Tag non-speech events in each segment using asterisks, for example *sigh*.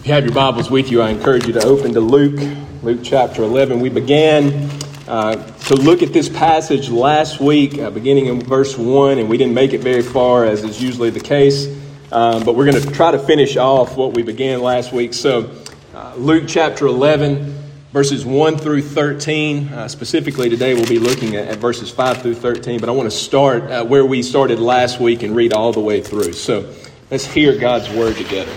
If you have your Bibles with you, I encourage you to open to Luke, Luke chapter 11. We began uh, to look at this passage last week, uh, beginning in verse 1, and we didn't make it very far, as is usually the case. Um, but we're going to try to finish off what we began last week. So, uh, Luke chapter 11, verses 1 through 13. Uh, specifically, today we'll be looking at, at, verses 5 through 13, but I want to start uh, where we started last week and read all the way through. So, let's hear God's word together.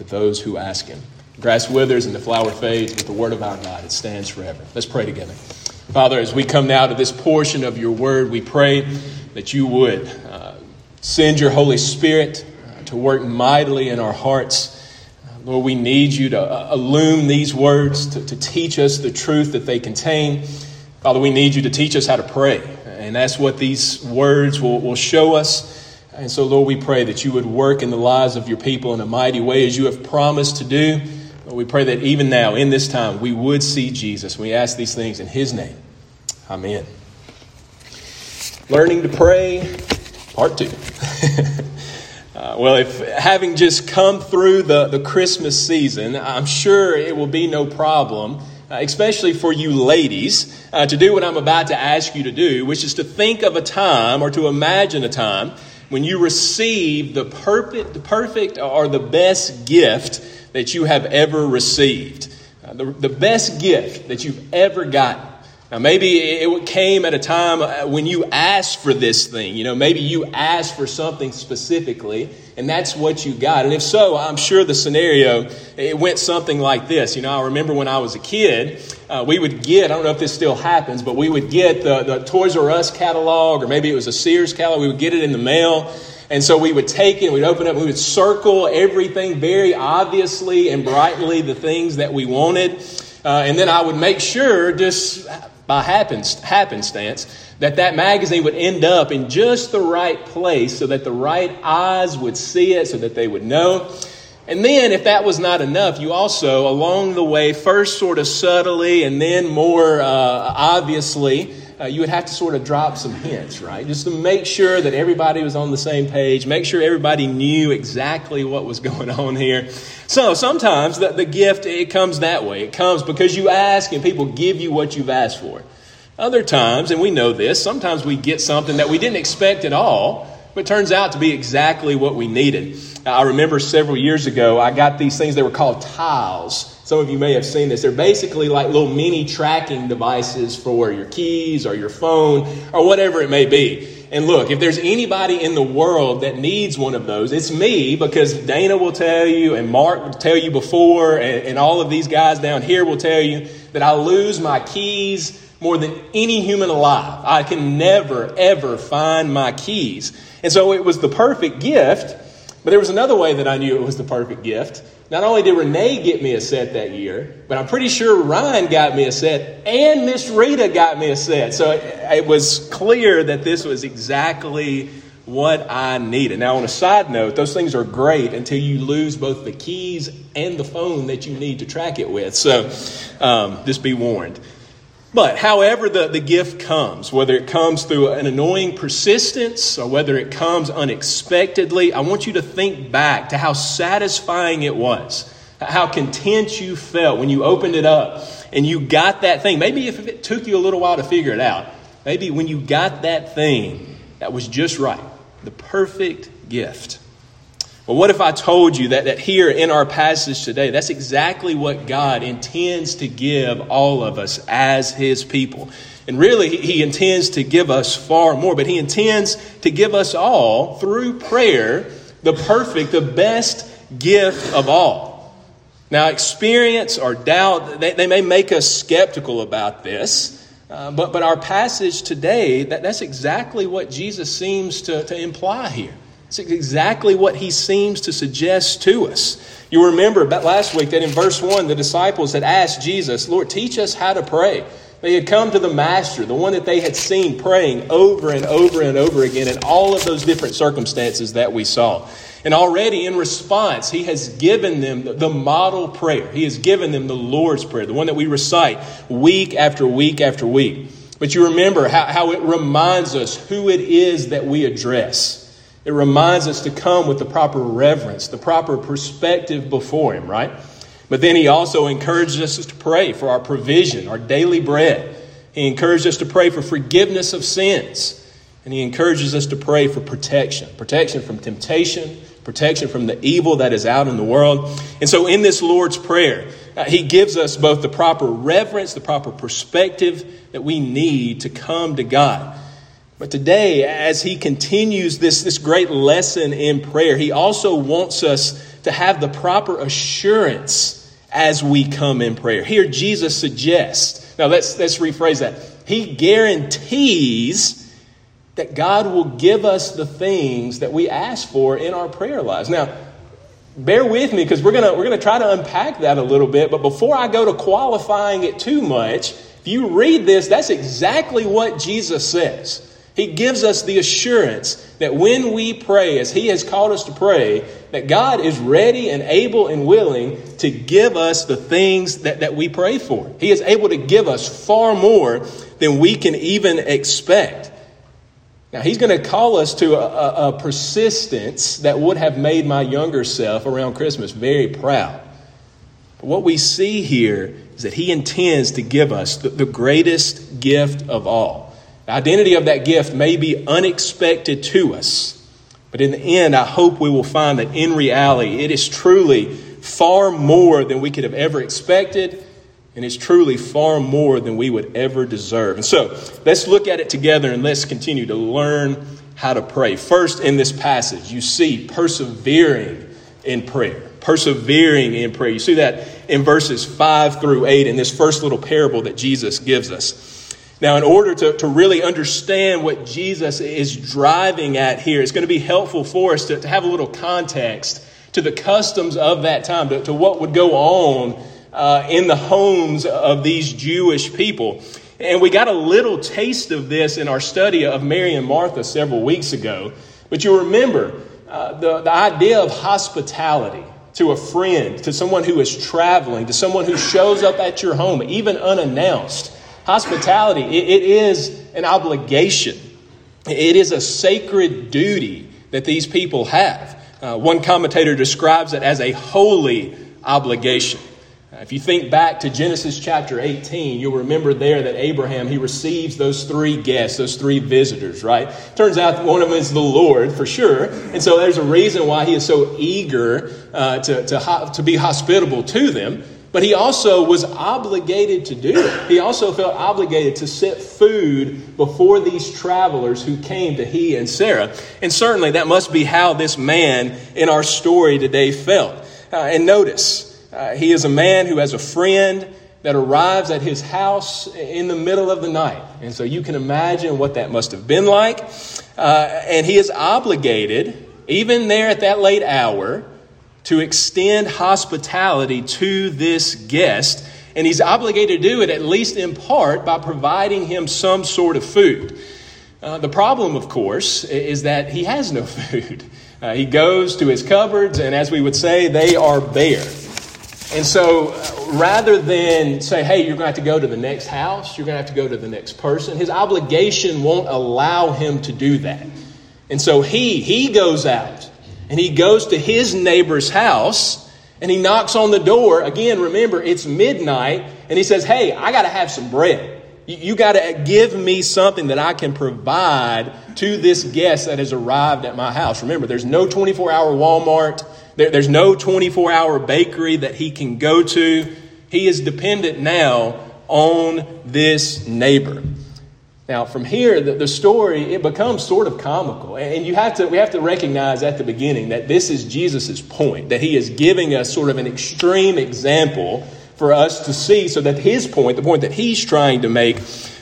To those who ask him. grass withers and the flower fades, but the word of our God, it stands forever. Let's pray together. Father, as we come now to this portion of your word, we pray that you would uh, send your Holy Spirit uh, to work mightily in our hearts. Lord, we need you to uh, illume these words, to, to teach us the truth that they contain. Father, we need you to teach us how to pray. And that's what these words will, will show us. And so, Lord, we pray that you would work in the lives of your people in a mighty way as you have promised to do. Lord, we pray that even now, in this time, we would see Jesus. We ask these things in his name. Amen. Learning to pray, part two. *laughs* uh, well, if having just come through the, the Christmas season, I'm sure it will be no problem. Uh, especially for you ladies, uh, to do what I'm about to ask you to do, which is to think of a time or to imagine a time when you receive the perfect, the perfect or the best gift that you have ever received. Uh, the, the best gift that you've ever gotten. Now, maybe it came at a time uh, when you asked for this thing. You know, maybe you asked for something specifically, and that's what you got. And if so, I'm sure the scenario it went something like this. You know, I remember when I was a kid, uh, we would get I don't know if this still happens, but we would get the, the Toys R Us catalog, or maybe it was a Sears catalog. We would get it in the mail. And so we would take it, we'd open it, we would circle everything very obviously and brightly, the things that we wanted. Uh, and then I would make sure, just by happenstance, that that magazine would end up in just the right place so that the right eyes would see it, so that they would know. And then, if that was not enough, you also, along the way, first sort of subtly and then more uh, obviously, uh, you would have to sort of drop some hints, right? Just to make sure that everybody was on the same page, make sure everybody knew exactly what was *laughs* going on here. So sometimes the, the gift, it comes that way. It comes because you ask and people give you what you've asked for. Other times, and we know this, sometimes we get something that we didn't expect at all, but turns out to be exactly what we needed. I remember several years ago, I got these things, they were called tiles. Some of you may have seen this. They're basically like little mini tracking devices for your keys or your phone or whatever it may be. And look, if there's anybody in the world that needs one of those, it's me because Dana will tell you, and Mark will tell you before, and, and all of these guys down here will tell you that I lose my keys more than any human alive. I can never, ever find my keys. And so it was the perfect gift, but there was another way that I knew it was the perfect gift. Not only did Renee get me a set that year, but I'm pretty sure Ryan got me a set and Miss Rita got me a set. So it, was clear that this was exactly what I needed. Now, on a side note, those things are great until you lose both the keys and the phone that you need to track it with. So um, just be warned. But however the, the gift comes, whether it comes through an annoying persistence or whether it comes unexpectedly, I want you to think back to how satisfying it was, how content you felt when you opened it up and you got that thing. Maybe if it took you a little while to figure it out, maybe when you got that thing that was just right, the perfect gift. Well, what if I told you that, that here in our passage today, that's exactly what God intends to give all of us as His people? And really, He intends to give us far more, but He intends to give us all through prayer the perfect, the best gift of all. Now, experience or doubt, they, they may make us skeptical about this. Uh, but, but our passage today, that, that's exactly what Jesus seems to, to imply here. It's exactly what he seems to suggest to us. You remember last week that in verse 1, the disciples had asked Jesus, Lord, teach us how to pray. They had come to the Master, the one that they had seen praying over and over and over again in all of those different circumstances that we saw. And already in response, he has given them the model prayer. He has given them the Lord's Prayer, the one that we recite week after week after week. But you remember how, how it reminds us who it is that we address. It reminds us to come with the proper reverence, the proper perspective before Him, right? But then He also encourages us to pray for our provision, our daily bread. He encourages us to pray for forgiveness of sins. And He encourages us to pray for protection protection from temptation, protection from the evil that is out in the world. And so, in this Lord's Prayer, uh, He gives us both the proper reverence, the proper perspective that we need to come to God. But today, as he continues this, this great lesson in prayer, he also wants us to have the proper assurance as we come in prayer. Here, Jesus suggests, now let's, let's rephrase that. He guarantees that God will give us the things that we ask for in our prayer lives. Now, bear with me because we're going we're going to try to unpack that a little bit. But before I go to qualifying it too much, if you read this, that's exactly what Jesus says. He gives us the assurance that when we pray, as He has called us to pray, that God is ready and able and willing to give us the things that, that we pray for. He is able to give us far more than we can even expect. Now, He's going to call us to a, a, persistence that would have made my younger self around Christmas very proud. But what we see here is that He intends to give us the, the greatest gift of all. The identity of that gift may be unexpected to us, but in the end, I hope we will find that in reality, it is truly far more than we could have ever expected, and it's truly far more than we would ever deserve. And so, let's look at it together and let's continue to learn how to pray. First, in this passage, you see persevering in prayer. Persevering in prayer. You see that in verses 5 through 8 in this first little parable that Jesus gives us. Now, in order to, to really understand what Jesus is driving at here, it's going to be helpful for us to, to have a little context to the customs of that time, to, to what would go on uh, in the homes of these Jewish people. And we got a little taste of this in our study of Mary and Martha several weeks ago. But you remember uh, the, the idea of hospitality to a friend, to someone who is traveling, to someone who shows up at your home, even unannounced. Hospitality, it, it is an obligation, it is a sacred duty that these people have. Uh, one commentator describes it as a holy obligation. Uh, if you think back to Genesis chapter 18, you'll remember there that Abraham, he receives those three guests, those three visitors, right? Turns out one of them is the Lord, for sure. And so there's a reason why he is so eager uh, to, to, to be hospitable to them. But he also was obligated to do it. He also felt obligated to set food before these travelers who came to he and Sarah. And certainly that must be how this man in our story today felt. Uh, and notice, uh, he is a man who has a friend that arrives at his house in the middle of the night. And so you can imagine what that must have been like. Uh, and he is obligated, even there at that late hour, to extend hospitality to this guest, and he's obligated to do it at least in part by providing him some sort of food. Uh, the problem, of course, is that he has no *laughs* food. Uh, he goes to his cupboards, and as we would say, they are bare. And so rather than say, hey, you're going to have to go to the next house, you're going to have to go to the next person, his obligation won't allow him to do that. And so he, he goes out and he goes to his neighbor's house and he knocks on the door. Again, remember, it's midnight and he says, hey, I got to have some bread. You, you got to give me something that I can provide to this guest that has arrived at my house. Remember, there's no 24 hour Walmart. There, there's no 24 hour bakery that he can go to. He is dependent now on this neighbor. Now, from here, the, the story it becomes sort of comical, and you have to we have to recognize at the beginning that this is Jesus' point that he is giving us sort of an extreme example for us to see, so that his point, the point that he's trying to make,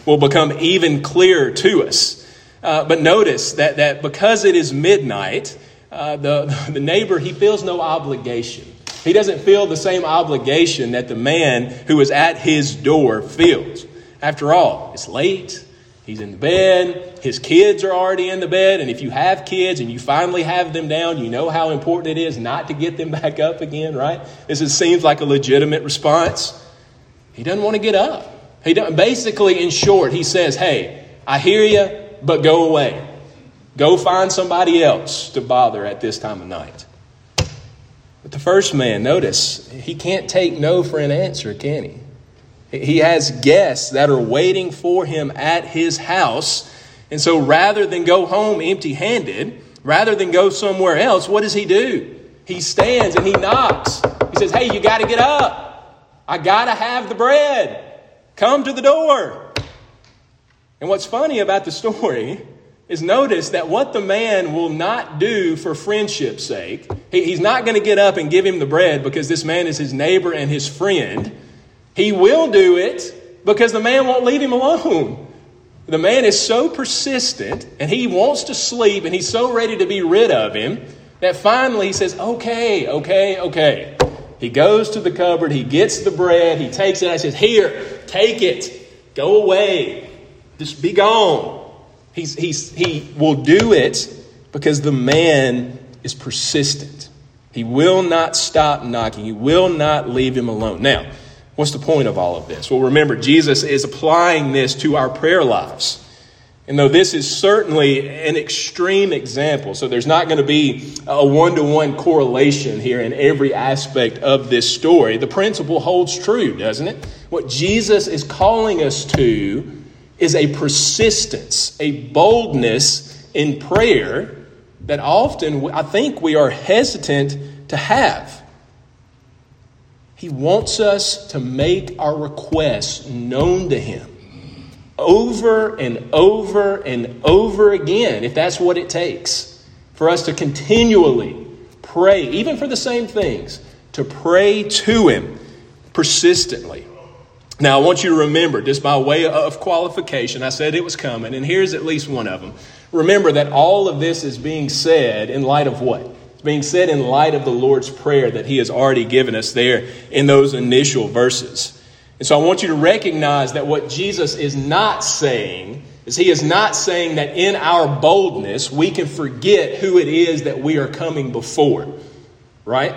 will become even clearer to us. Uh, but notice that that because it is midnight, uh, the, *laughs* the neighbor, he feels no obligation. He doesn't feel the same obligation that the man who is at his door feels. After all, it's late. He's in the bed. His kids are already in the bed. And if you have kids and you finally have them down, you know how important it is not to get them *laughs* back up again, right? This is, seems like a legitimate response. He doesn't want to get up. He basically, in short, he says, Hey, I hear you, but go away. Go find somebody else to bother at this time of night. But the first man, notice, he can't take no for an answer, can he? He has guests that are waiting for him at his house. And so rather than go home empty handed, rather than go somewhere else, what does he do? He stands and he knocks. He says, Hey, you got to get up. I got to have the bread. Come to the door. And what's funny about the story is notice that what the man will not do for friendship's sake, he's not going to get up and give him the bread because this man is his neighbor and his friend. He will do it because the man won't leave him alone. The man is so persistent and he wants to sleep and he's so ready to be rid of him that finally he says, Okay, okay, okay. He goes to the cupboard, he gets the bread, he takes it, I says, Here, take it, go away, just be gone. He's, he's, he will do it because the man is persistent. He will not stop knocking, he will not leave him alone. Now, what's the point of all of this? Well, remember, Jesus is applying this to our prayer lives. And though this is certainly an extreme example, so there's not going to be a one to one correlation here in every aspect of this story, the principle holds true, doesn't it? What Jesus is calling us to is a persistence, a boldness in prayer that often I think we are hesitant to have. He wants us to make our requests known to Him over and over and over again, if that's what it takes, for us to continually pray, even for the same things, to pray to Him persistently. Now, I want you to remember, just by way of qualification, I said it was coming, and here's at least one of them. Remember that all of this is being said in light of what? It's being said in light of the Lord's Prayer that He has already given us there in those initial verses. And so I want you to recognize that what Jesus is not saying is He is not saying that in our boldness we can forget who it is that we are coming before, right?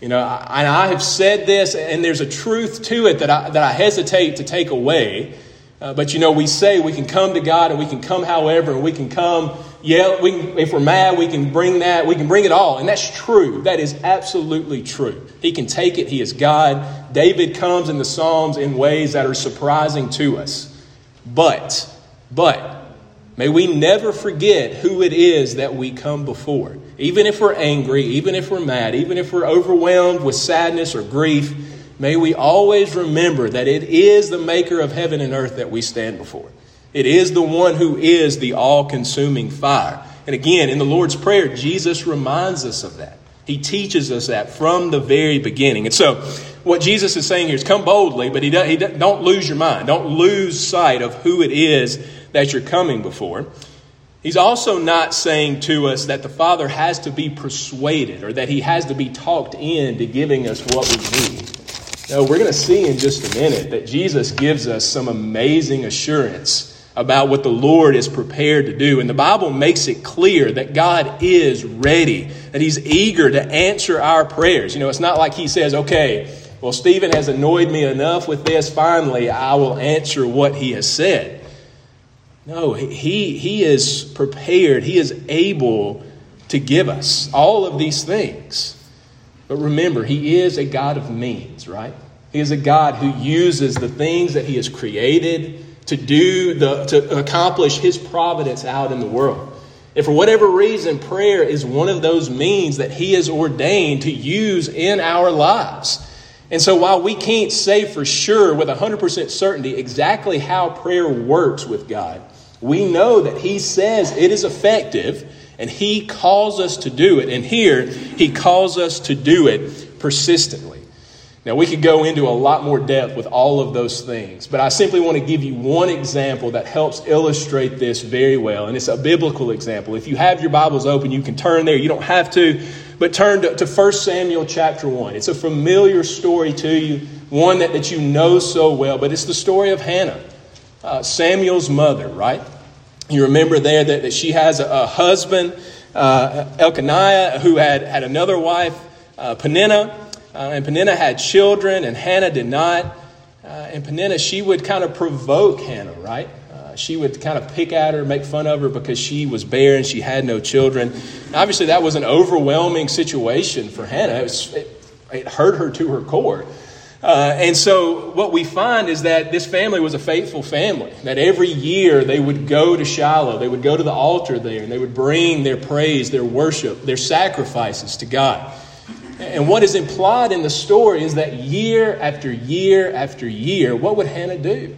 You know, and I have said this, and there's a truth to it that I, that I hesitate to take away. Uh, but you know, we say we can come to God and we can come however, and we can come, yeah, we can, if we're mad, we can bring that, we can bring it all. And that's true. That is absolutely true. He can take it, He is God. David comes in the Psalms in ways that are surprising to us. But, but, May we never forget who it is that we come before. Even if we're angry, even if we're mad, even if we're overwhelmed with sadness or grief, may we always remember that it is the maker of heaven and earth that we stand before. It is the one who is the all consuming fire. And again, in the Lord's Prayer, Jesus reminds us of that. He teaches us that from the very beginning. And so, what Jesus is saying here is come boldly, but he, he don't lose your mind. Don't lose sight of who it is that you're coming before. He's also not saying to us that the Father has to be persuaded or that he has to be talked into giving us what we need. No, we're going to see in just a minute that Jesus gives us some amazing assurance about what the Lord is prepared to do. And the Bible makes it clear that God is ready, that He's eager to answer our prayers. You know, it's not like He says, okay, well, Stephen has annoyed me enough with this. Finally, I will answer what he has said. No, he, he is prepared, he is able to give us all of these things. But remember, he is a God of means, right? He is a God who uses the things that he has created to do the to accomplish his providence out in the world. And for whatever reason, prayer is one of those means that he has ordained to use in our lives. And so while we can't say for sure with 100% certainty exactly how prayer works with God, we know that he says it is effective and he calls us to do it. And here, he calls us to do it persistently. Now, we could go into a lot more depth with all of those things, but I simply want to give you one example that helps illustrate this very well, and it's a biblical example. If you have your Bibles open, you can turn there. You don't have to, but turn to, to 1 Samuel chapter 1. It's a familiar story to you, one that, that you know so well, but it's the story of Hannah, uh, Samuel's mother, right? You remember there that, that she has a, a husband, uh, Elkanah, who had, had another wife, uh, Peninnah. Uh, and Peninnah had children, and Hannah did not. Uh, and Peninnah, she would kind of provoke Hannah, right? Uh, she would kind of pick at her, make fun of her because she was barren, she had no children. obviously, that was an overwhelming situation for Hannah. It, was, it, it hurt her to her core. Uh, and so, what we find is that this family was a faithful family. That every year they would go to Shiloh, they would go to the altar there, and they would bring their praise, their worship, their sacrifices to God. And what is implied in the story is that year after year after year, what would Hannah do?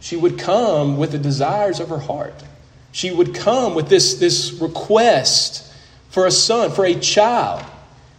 She would come with the desires of her heart. She would come with this, this request for a son, for a child,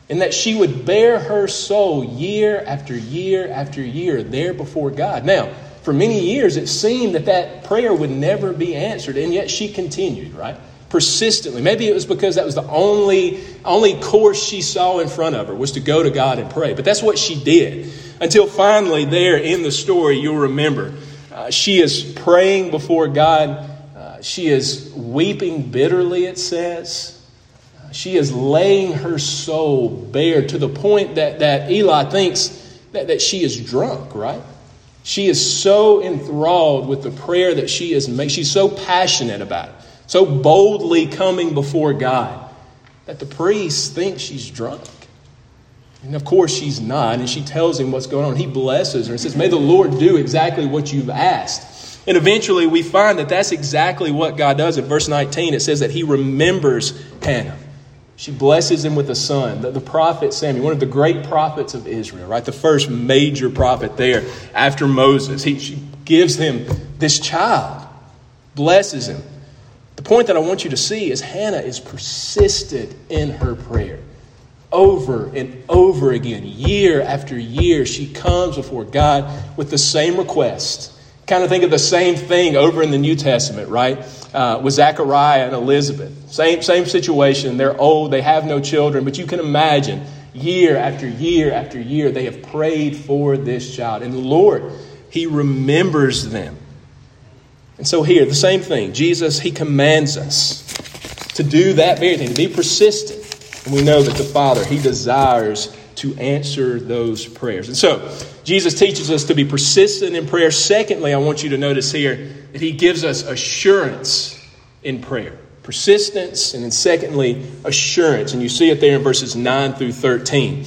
and that she would bare her soul year after year after year there before God. Now, for many years, it seemed that that prayer would never be answered, and yet she continued, right? Persistently. Maybe it was because that was the only, only course she saw in front of her was to go to God and pray. But that's what she did. Until finally, there in the story, you'll remember, uh, she is praying before God. Uh, she is weeping bitterly, it says. Uh, she is laying her soul bare to the point that, that Eli thinks that, that she is drunk, right? She is so enthralled with the prayer that she is making. She's so passionate about it so boldly coming before God that the priest thinks she's drunk. And of course, she's not. And she tells him what's going on. He blesses her and says, May the Lord do exactly what you've asked. And eventually, we find that that's exactly what God does. In verse 19, it says that He remembers Hannah. She blesses him with a son, the, the prophet Samuel, one of the great prophets of Israel, right? The first major prophet there after Moses. He, she gives him this child, blesses him. The point that I want you to see is Hannah is persistent in her prayer. Over and over again, year after year, she comes before God with the same request. Kind of think of the same thing over in the New Testament, right? Uh, with Zechariah and Elizabeth. Same, same situation. They're old, they have no children, but you can imagine year after year after year, they have prayed for this child. And the Lord, He remembers them. And so, here, the same thing. Jesus, he commands us to do that very thing, to be persistent. And we know that the Father, he desires to answer those prayers. And so, Jesus teaches us to be persistent in prayer. Secondly, I want you to notice here that he gives us assurance in prayer. Persistence, and then secondly, assurance. And you see it there in verses 9 through 13.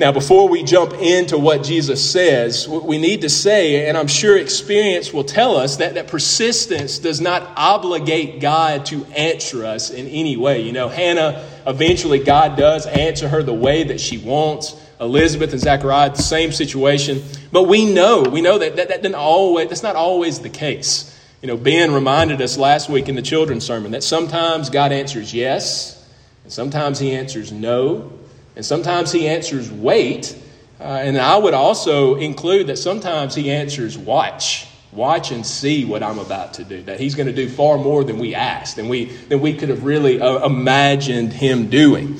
Now, before we jump into what Jesus says, we need to say, and I'm sure experience will tell us, that, that persistence does not obligate God to answer us in any way. You know, Hannah, eventually God does answer her the way that she wants. Elizabeth and Zachariah, the same situation. But we know, we know that, that, that didn't always, that's not always the case. You know, Ben reminded us last week in the children's sermon that sometimes God answers yes, and sometimes he answers no. And sometimes he answers, wait. Uh, and I would also include that sometimes he answers, watch. Watch and see what I'm about to do. That he's going to do far more than we asked, than we, than we could have really uh, imagined him doing.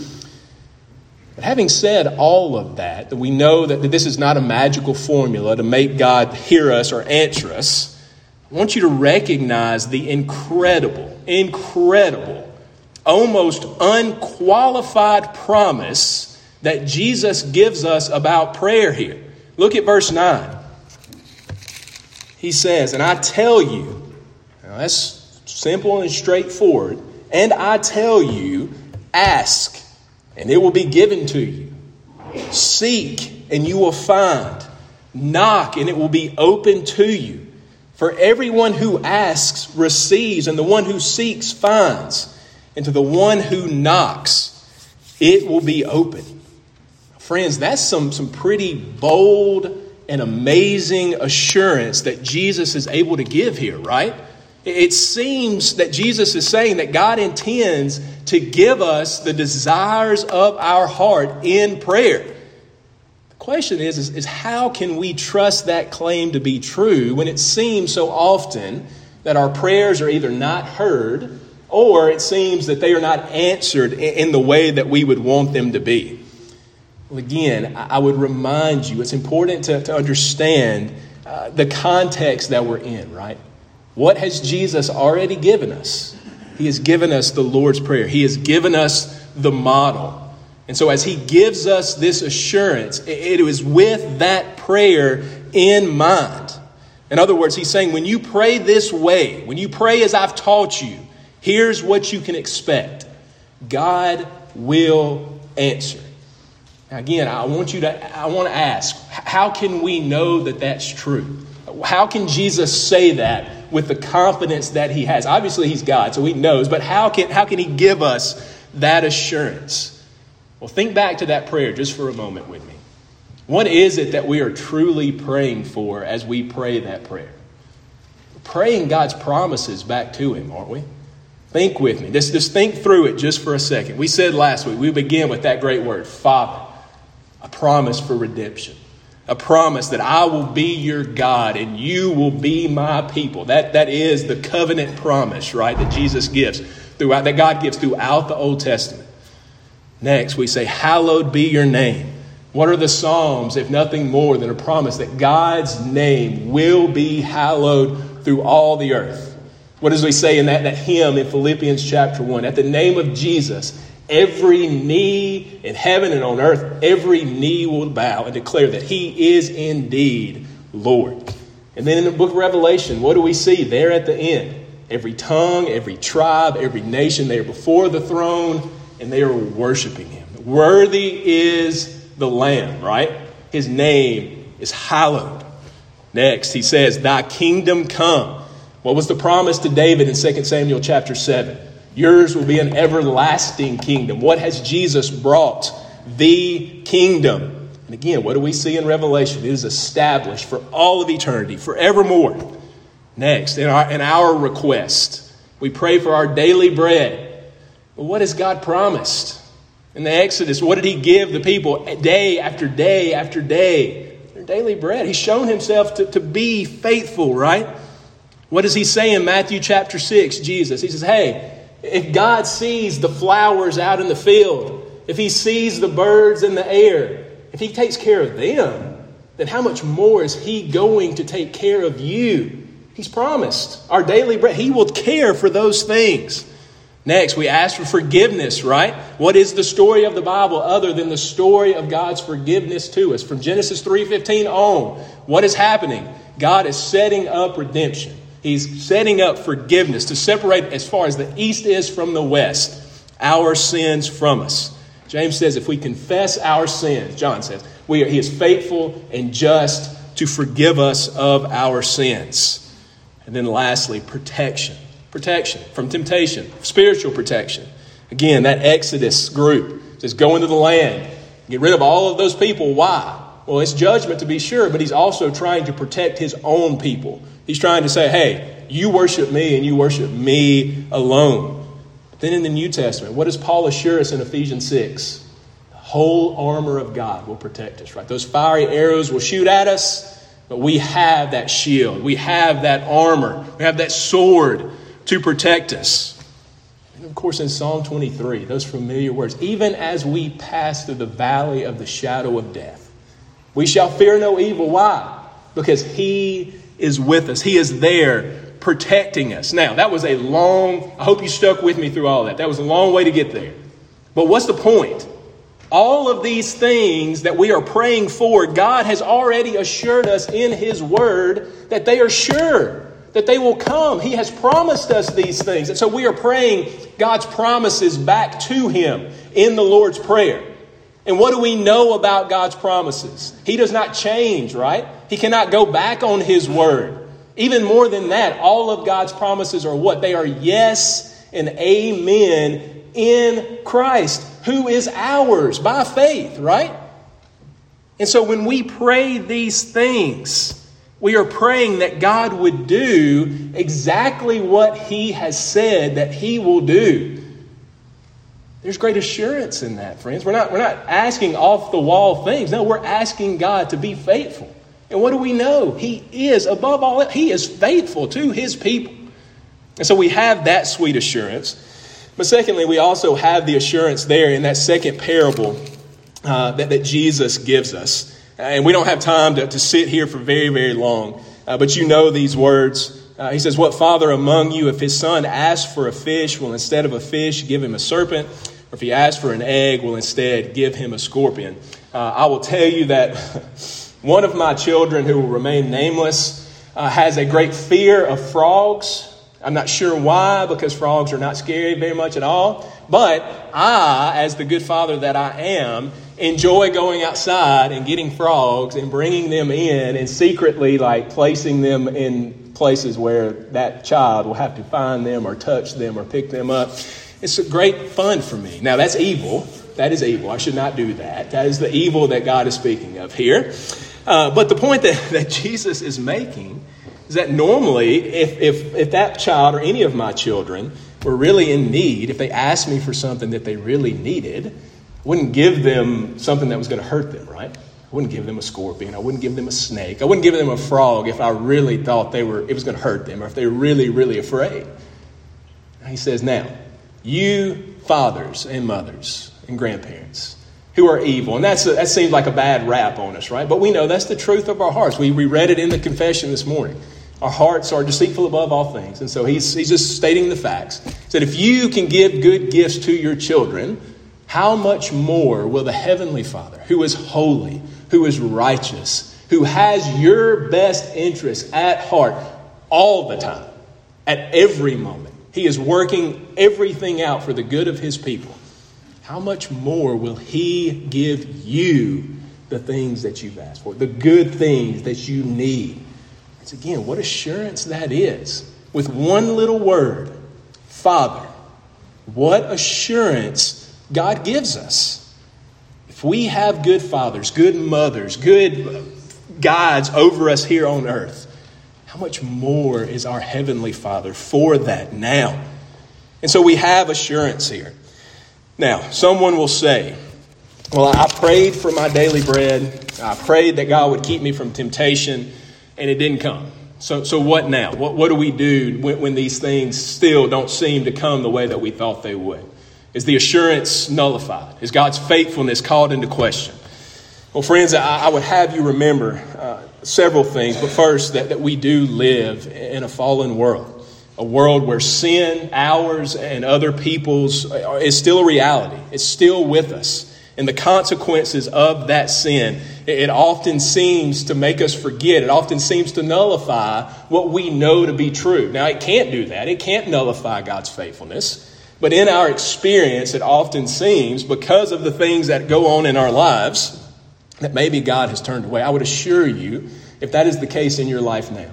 But having said all of that, that we know that this is not a magical formula to make God hear us or answer us, I want you to recognize the incredible, incredible almost unqualified promise that Jesus gives us about prayer here. Look at verse 9. He says, And I tell you, that's simple and straightforward, and I tell you, ask, and it will be given to you. Seek, and you will find. Knock, and it will be open to you. For everyone who asks receives, and the one who seeks finds. And to the one who knocks, it will be open. Friends, that's some, some pretty bold and amazing assurance that Jesus is able to give here, right? It seems that Jesus is saying that God intends to give us the desires of our heart in prayer. The question is, is, is how can we trust that claim to be true when it seems so often that our prayers are either not heard or it seems that they are not answered in the way that we would want them to be? Well, again, I would remind you it's important to, to understand uh, the context that we're in, right? What has Jesus already given us? He has given us the Lord's Prayer, He has given us the model. And so, as He gives us this assurance, it is with that prayer in mind. In other words, He's saying, when you pray this way, when you pray as I've taught you, here's what you can expect God will answer. Now, again, I want you to, I want to ask, how can we know that that's true? How can Jesus say that with the confidence that he has. Obviously, he's God, so he knows, but how can, how can he give us that assurance? Well, think back to that prayer just for a moment with me. What is it that we are truly praying for as we pray that prayer? We're praying God's promises back to him, aren't we? Think with me. Just, just think through it just for a second. We said last week, we begin with that great word, Father, a promise for redemption a promise that I will be your God and you will be my people. That, that is the covenant promise, right, that Jesus gives throughout, that God gives throughout the Old Testament. Next, we say, Hallowed be your name. What are the Psalms, if nothing more than a promise that God's name will be hallowed through all the earth? What does we say in that, that hymn in Philippians chapter 1? At the name of Jesus, Every knee in heaven and on earth, every knee will bow and declare that He is indeed Lord. And then in the book of Revelation, what do we see there at the end? Every tongue, every tribe, every nation, they are before the throne and they are worshiping Him. Worthy is the Lamb, right? His name is hallowed. Next, he says, Thy kingdom come. What was the promise to David in 2 Samuel chapter 7? Yours will be an everlasting kingdom. What has Jesus brought? The kingdom. And again, what do we see in Revelation? It is established for all of eternity, forevermore. Next, in our, in our request, we pray for our daily bread. But what has God promised? In the Exodus, what did He give the people day after day after day? Their daily bread. He's shown Himself to, to be faithful, right? What does He say in Matthew chapter 6? Jesus, He says, Hey, if God sees the flowers out in the field, if He sees the birds in the air, if He takes care of them, then how much more is He going to take care of you? He's promised our daily bread. He will care for those things. Next, we ask for forgiveness, right? What is the story of the Bible other than the story of God's forgiveness to us? From Genesis 3:15 on, what is happening? God is setting up redemption. He's setting up forgiveness to separate as far as the east is from the west, our sins from us. James says if we confess our sins, John says, we are, he is faithful and just to forgive us of our sins. And then lastly, protection. Protection from temptation, spiritual protection. Again, that Exodus group says, go into the land, get rid of all of those people. Why? Well, it's judgment to be sure, but he's also trying to protect his own people He's trying to say, hey, you worship me and you worship me alone. Then in the New Testament, what does Paul assure us in Ephesians 6? The whole armor of God will protect us, right? Those fiery arrows will shoot at us, but we have that shield. We have that armor. We have that sword to protect us. And of course, in Psalm 23, those familiar words, even as we pass through the valley of the shadow of death, we shall fear no evil. Why? Because he is with us. He is there protecting us. Now, that was a long, I hope you stuck with me through all that. That was a long way to get there. But what's the point? All of these things that we are praying for, God has already assured us in His Word that they are sure, that they will come. He has promised us these things. And so we are praying God's promises back to Him in the Lord's Prayer. And what do we know about God's promises? He does not change, right? He cannot go back on His Word. Even more than that, all of God's promises are what? They are yes and amen in Christ, who is ours by faith, right? And so when we pray these things, we are praying that God would do exactly what He has said that He will do. There's great assurance in that, friends. We're not, we're not asking off the wall things. No, we're asking God to be faithful. And what do we know? He is, above all, He is faithful to His people. And so we have that sweet assurance. But secondly, we also have the assurance there in that second parable uh, that, that Jesus gives us. And we don't have time to, to sit here for very, very long. Uh, but you know these words. Uh, he says, What father among you, if his son asks for a fish, will instead of a fish give him a serpent? Or if he asks for an egg, will instead give him a scorpion? Uh, I will tell you that *laughs* one of my children, who will remain nameless, uh, has a great fear of frogs. I'm not sure why, because frogs are not scary very much at all. But I, as the good father that I am, enjoy going outside and getting frogs and bringing them in and secretly like placing them in places where that child will have to find them or touch them or pick them up. It's a great fun for me. Now that's evil. That is evil. I should not do that. That is the evil that God is speaking of here. Uh, but the point that, *laughs* that Jesus is making is that normally, if, if, if that child or any of my children were really in need, if they asked me for something that they really needed, I wouldn't give them something that was going to hurt them, right? I wouldn't give them a scorpion. I wouldn't give them a snake. I wouldn't give them a frog if I really thought they were, it was going to hurt them or if they were really, really afraid. he says, now, you fathers and mothers and grandparents who are evil. And that's a, that seems like a bad rap on us, right? But we know that's the truth of our hearts. We, we read it in the confession this morning. Our hearts are deceitful above all things. And so he's, he's just stating the facts. He said, if you can give good gifts to your children, how much more will the Heavenly Father, who is holy, who is righteous, who has your best interests at heart all the time, at every moment, he is working everything out for the good of his people. How much more will he give you the things that you've asked for, the good things that you need? It's again, what assurance that is. With one little word, Father. What assurance God gives us. If we have good fathers, good mothers, good guides over us here on earth, how much more is our Heavenly Father for that now? And so we have assurance here. Now, someone will say, Well, I prayed for my daily bread. I prayed that God would keep me from temptation and it didn't come. So, so what now? What, what do we do when, when these things still don't seem to come the way that we thought they would? Is the assurance nullified? Is God's faithfulness called into question? Well, friends, I, I would have you remember uh, several things, but first, that, that we do live in a fallen world, a world where sin, ours, and other people's, uh, is still a reality. It's still with us and the consequences of that sin, it often seems to make us forget. It often seems to nullify what we know to be true. Now, it can't do that. It can't nullify God's faithfulness. But in our experience, it often seems, because of the things that go on in our lives, that maybe God has turned away. I would assure you, if that is the case in your life now,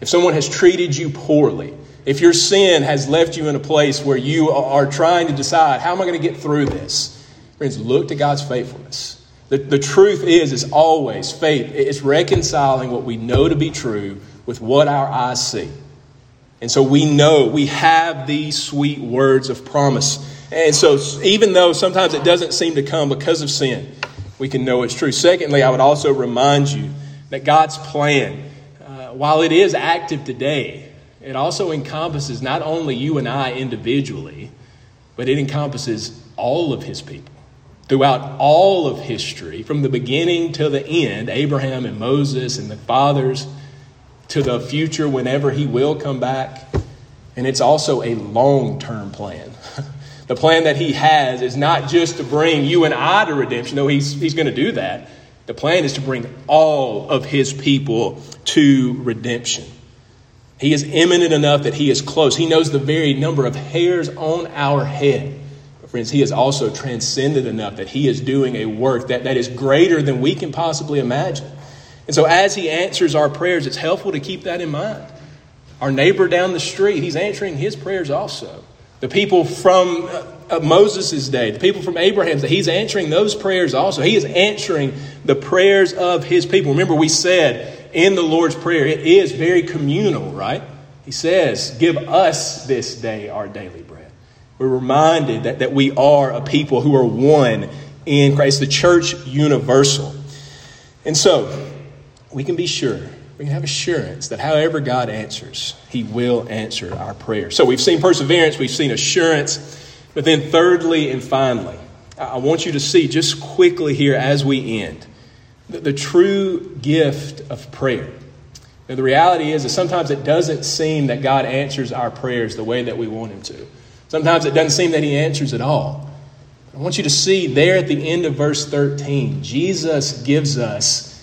if someone has treated you poorly, if your sin has left you in a place where you are trying to decide, how am I going to get through this? Friends, look to God's faithfulness. The, the truth is, is always faith. It's reconciling what we know to be true with what our eyes see. And so we know we have these sweet words of promise. And so, even though sometimes it doesn't seem to come because of sin, we can know it's true. Secondly, I would also remind you that God's plan, uh, while it is active today, it also encompasses not only you and I individually, but it encompasses all of His people throughout all of history, from the beginning to the end, Abraham and Moses and the fathers, to the future whenever he will come back. And it's also a long term plan. *laughs* The plan that he has is not just to bring you and I to redemption, though he's, he's going to do that. The plan is to bring all of his people to redemption. He is immanent enough that he is close. He knows the very number of hairs on our head. But friends, he is also transcendent enough that he is doing a work that, that is greater than we can possibly imagine. And so, as he answers our prayers, it's helpful to keep that in mind. Our neighbor down the street, he's answering his prayers also. The people from uh, uh, Moses' day, the people from Abraham's day, he's answering those prayers also. He is answering the prayers of his people. Remember, we said in the Lord's Prayer, it is very communal, right? He says, Give us this day our daily bread. We're reminded that, that we are a people who are one in Christ, the church universal. And so, we can be sure we can have assurance that however God answers, He will answer our prayers. So we've seen perseverance, we've seen assurance, but then thirdly and finally, I want you to see just quickly here as we end the, the true gift of prayer. Now, the reality is that sometimes it doesn't seem that God answers our prayers the way that we want Him to. Sometimes it doesn't seem that He answers at all. I want you to see there at the end of verse 13, Jesus gives us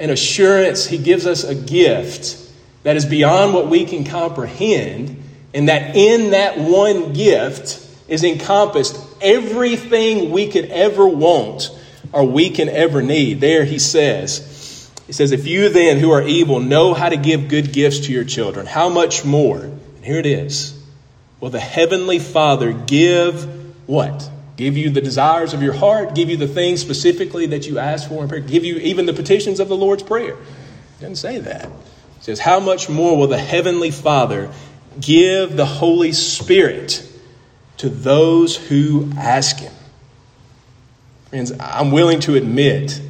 an assurance, He gives us a gift that is beyond what we can comprehend, and that in that one gift is encompassed everything we could ever want or we can ever need. There he says, He says, If you then who are evil know how to give good gifts to your children, how much more, and here it is, will the Heavenly Father give what? Give you the desires of your heart, give you the things specifically that you ask for in prayer, give you even the petitions of the Lord's Prayer. Doesn't say that. It says, How much more will the Heavenly Father give the Holy Spirit to those who ask Him? Friends, I'm willing to admit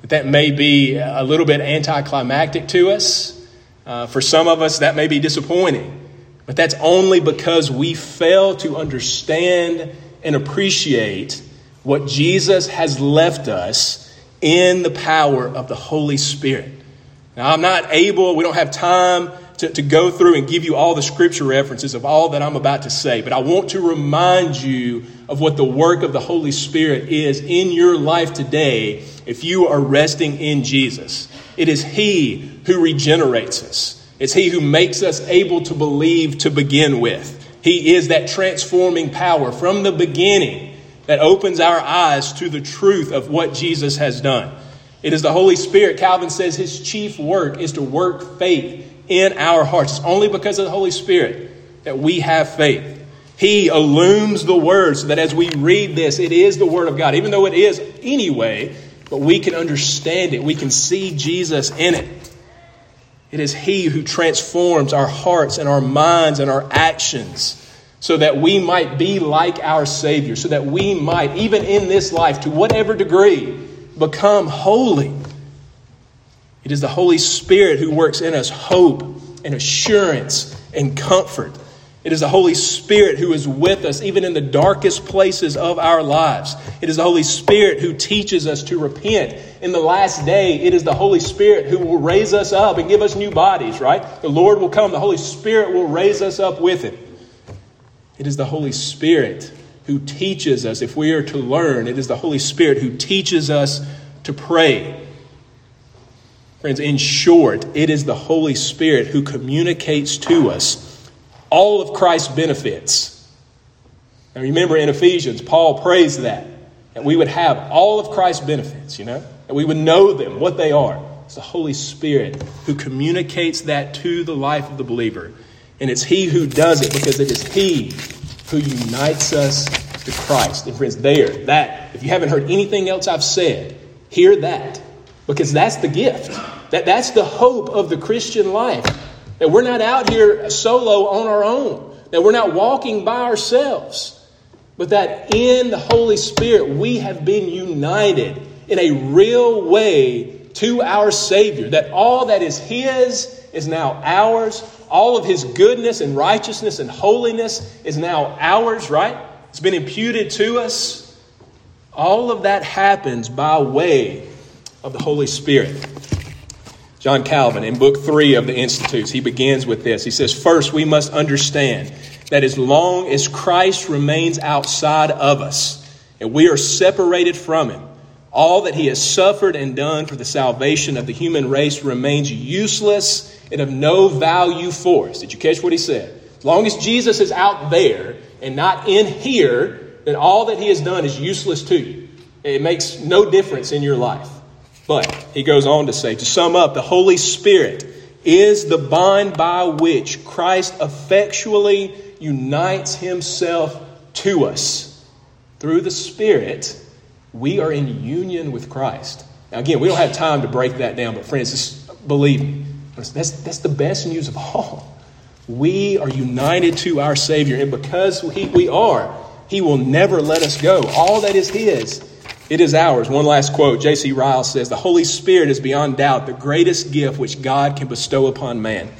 that that may be a little bit anticlimactic to us. Uh, for some of us, that may be disappointing. But that's only because we fail to understand and appreciate what Jesus has left us in the power of the Holy Spirit. Now, I'm not able, we don't have time to, to go through and give you all the scripture references of all that I'm about to say, but I want to remind you of what the work of the Holy Spirit is in your life today if you are resting in Jesus. It is He who regenerates us. It's He who makes us able to believe to begin with. He is that transforming power from the beginning that opens our eyes to the truth of what Jesus has done. It is the Holy Spirit. Calvin says his chief work is to work faith in our hearts. It's only because of the Holy Spirit that we have faith. He illumes the word so that as we read this, it is the Word of God, even though it is anyway, but we can understand it. We can see Jesus in it. It is He who transforms our hearts and our minds and our actions so that we might be like our Savior, so that we might, even in this life, to whatever degree, become holy. It is the Holy Spirit who works in us hope and assurance and comfort. It is the Holy Spirit who is with us even in the darkest places of our lives. It is the Holy Spirit who teaches us to repent. In the last day, it is the Holy Spirit who will raise us up and give us new bodies, right? The Lord will come, the Holy Spirit will raise us up with Him. It is the Holy Spirit who teaches us, if we are to learn, it is the Holy Spirit who teaches us to pray. Friends, in short, it is the Holy Spirit who communicates to us all of Christ's benefits. Now remember in Ephesians, Paul prays that, that we would have all of Christ's benefits, you know, that we would know them, what they are. It's the Holy Spirit who communicates that to the life of the believer. And it's He who does it because it is He who unites us to Christ. And friends, there, that, if you haven't heard anything else I've said, hear that. Because that's the gift. That, that's the hope of the Christian life. That we're not out here solo on our own, that we're not walking by ourselves, but that in the Holy Spirit we have been united in a real way to our Savior, that all that is His is now ours. All of His goodness and righteousness and holiness is now ours, right? It's been imputed to us. All of that happens by way of the Holy Spirit. John Calvin, in book three of the Institutes, he begins with this. He says, First, we must understand that as long as Christ remains outside of us and we are separated from him, all that he has suffered and done for the salvation of the human race remains useless and of no value for us. Did you catch what he said? As long as Jesus is out there and not in here, then all that he has done is useless to you. It makes no difference in your life. But he goes on to say, to sum up, the Holy Spirit is the bond by which Christ effectually unites himself to us. Through the Spirit, we are in union with Christ. Now, again, we don't have time to break that down, but friends, just believe me, that's, that's the best news of all. We are united to our Savior, and because he, we are, He will never let us go. All that is His, it is ours. One last quote J.C. Ryle says The Holy Spirit is beyond doubt the greatest gift which God can bestow upon man.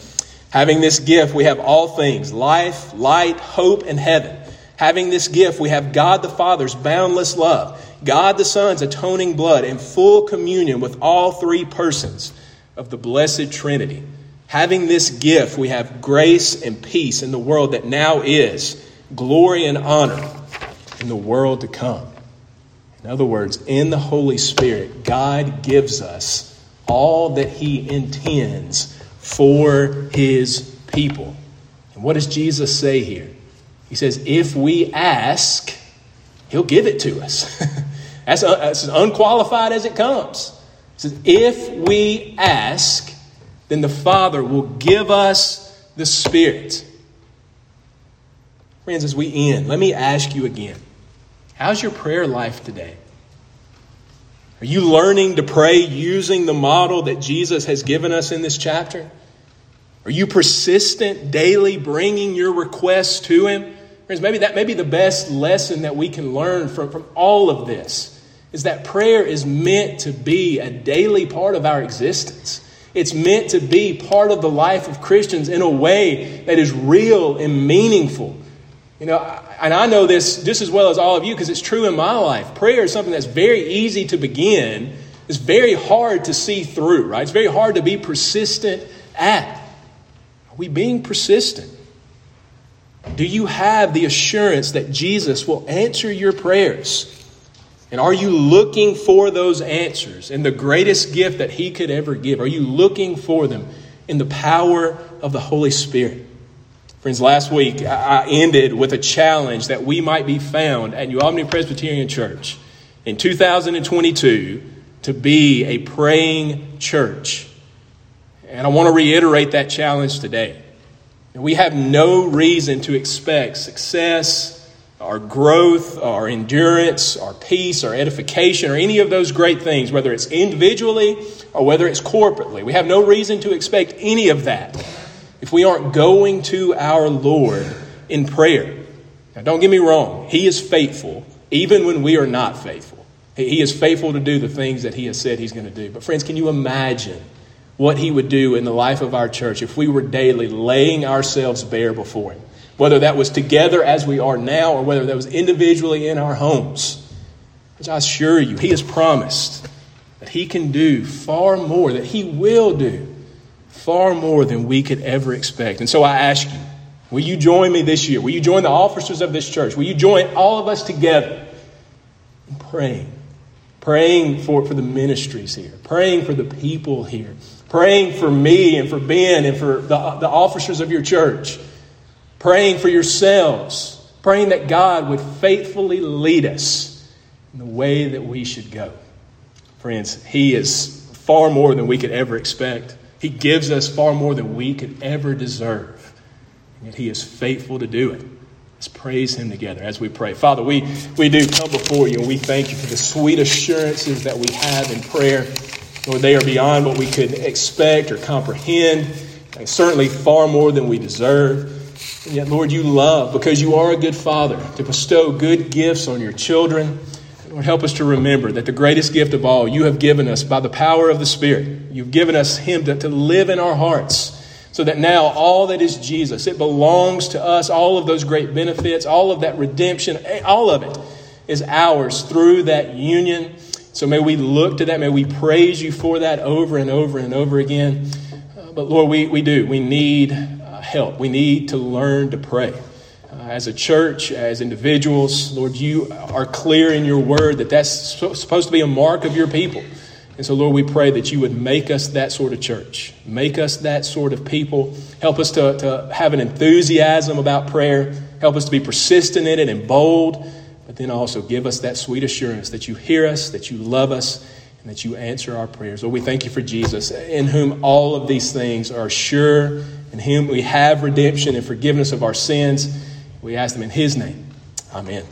Having this gift, we have all things life, light, hope, and heaven. Having this gift, we have God the Father's boundless love, God the Son's atoning blood, and full communion with all three persons of the blessed Trinity. Having this gift, we have grace and peace in the world that now is, glory and honor in the world to come. In other words, in the Holy Spirit, God gives us all that He intends for His people. And what does Jesus say here? He says, if we ask, He'll give it to us. *laughs* that's, uh, that's as unqualified as it comes. He says, if we ask, then the Father will give us the Spirit. Friends, as we end, let me ask you again how's your prayer life today? Are you learning to pray using the model that Jesus has given us in this chapter? Are you persistent daily bringing your requests to Him? Friends, maybe that may be the best lesson that we can learn from, from all of this is that prayer is meant to be a daily part of our existence. It's meant to be part of the life of Christians in a way that is real and meaningful. You know, and I know this just as well as all of you because it's true in my life. Prayer is something that's very easy to begin, it's very hard to see through, right? It's very hard to be persistent at. Are we being persistent? Do you have the assurance that Jesus will answer your prayers? And are you looking for those answers in the greatest gift that He could ever give? Are you looking for them in the power of the Holy Spirit? Friends, last week I ended with a challenge that we might be found at New Albany Presbyterian Church in 2022 to be a praying church. And I want to reiterate that challenge today. We have no reason to expect success, our growth, our endurance, our peace, our edification, or any of those great things, whether it's individually or whether it's corporately. We have no reason to expect any of that if we aren't going to our Lord in prayer. Now, don't get me wrong, He is faithful even when we are not faithful. He is faithful to do the things that He has said He's going to do. But, friends, can you imagine what He would do in the life of our church if we were daily laying ourselves bare before Him. Whether that was together as we are now or whether that was individually in our homes. Which I assure you, He has promised that He can do far more, that He will do far more than we could ever expect. And so I ask you, will you join me this year? Will you join the officers of this church? Will you join all of us together in praying? Praying for, for the ministries here, praying for the people here, praying for me and for Ben and for the, the officers of your church, praying for yourselves, praying that God would faithfully lead us in the way that we should go. Friends, He is far more than we could ever expect. He gives us far more than we could ever deserve. And yet He is faithful to do it. Let's praise Him together as we pray. Father, we, we do come before you and we thank you for the sweet assurances that we have in prayer. Lord, they are beyond what we could expect or comprehend, and certainly far more than we deserve. And yet, Lord, you love because you are a good father to bestow good gifts on your children. Lord, help us to remember that the greatest gift of all you have given us by the power of the Spirit. You've given us Him to, to live in our hearts so that now all that is Jesus, it belongs to us. All of those great benefits, all of that redemption, all of it is ours through that union so may we look to that. May we praise you for that over and over and over again. Uh, but Lord, we, we do. We need uh, help. We need to learn to pray. Uh, as a church, as individuals. Lord, you are clear in your word that that's supposed to be a mark of your people. And so, Lord, we pray that you would make us that sort of church, make us that sort of people. Help us to, to have an enthusiasm about prayer, help us to be persistent in it and bold, but then also give us that sweet assurance that you hear us, that you love us, and that you answer our prayers. Lord, we thank you for Jesus, in whom all of these things are sure, in whom we have redemption and forgiveness of our sins. We ask them in his name. Amen.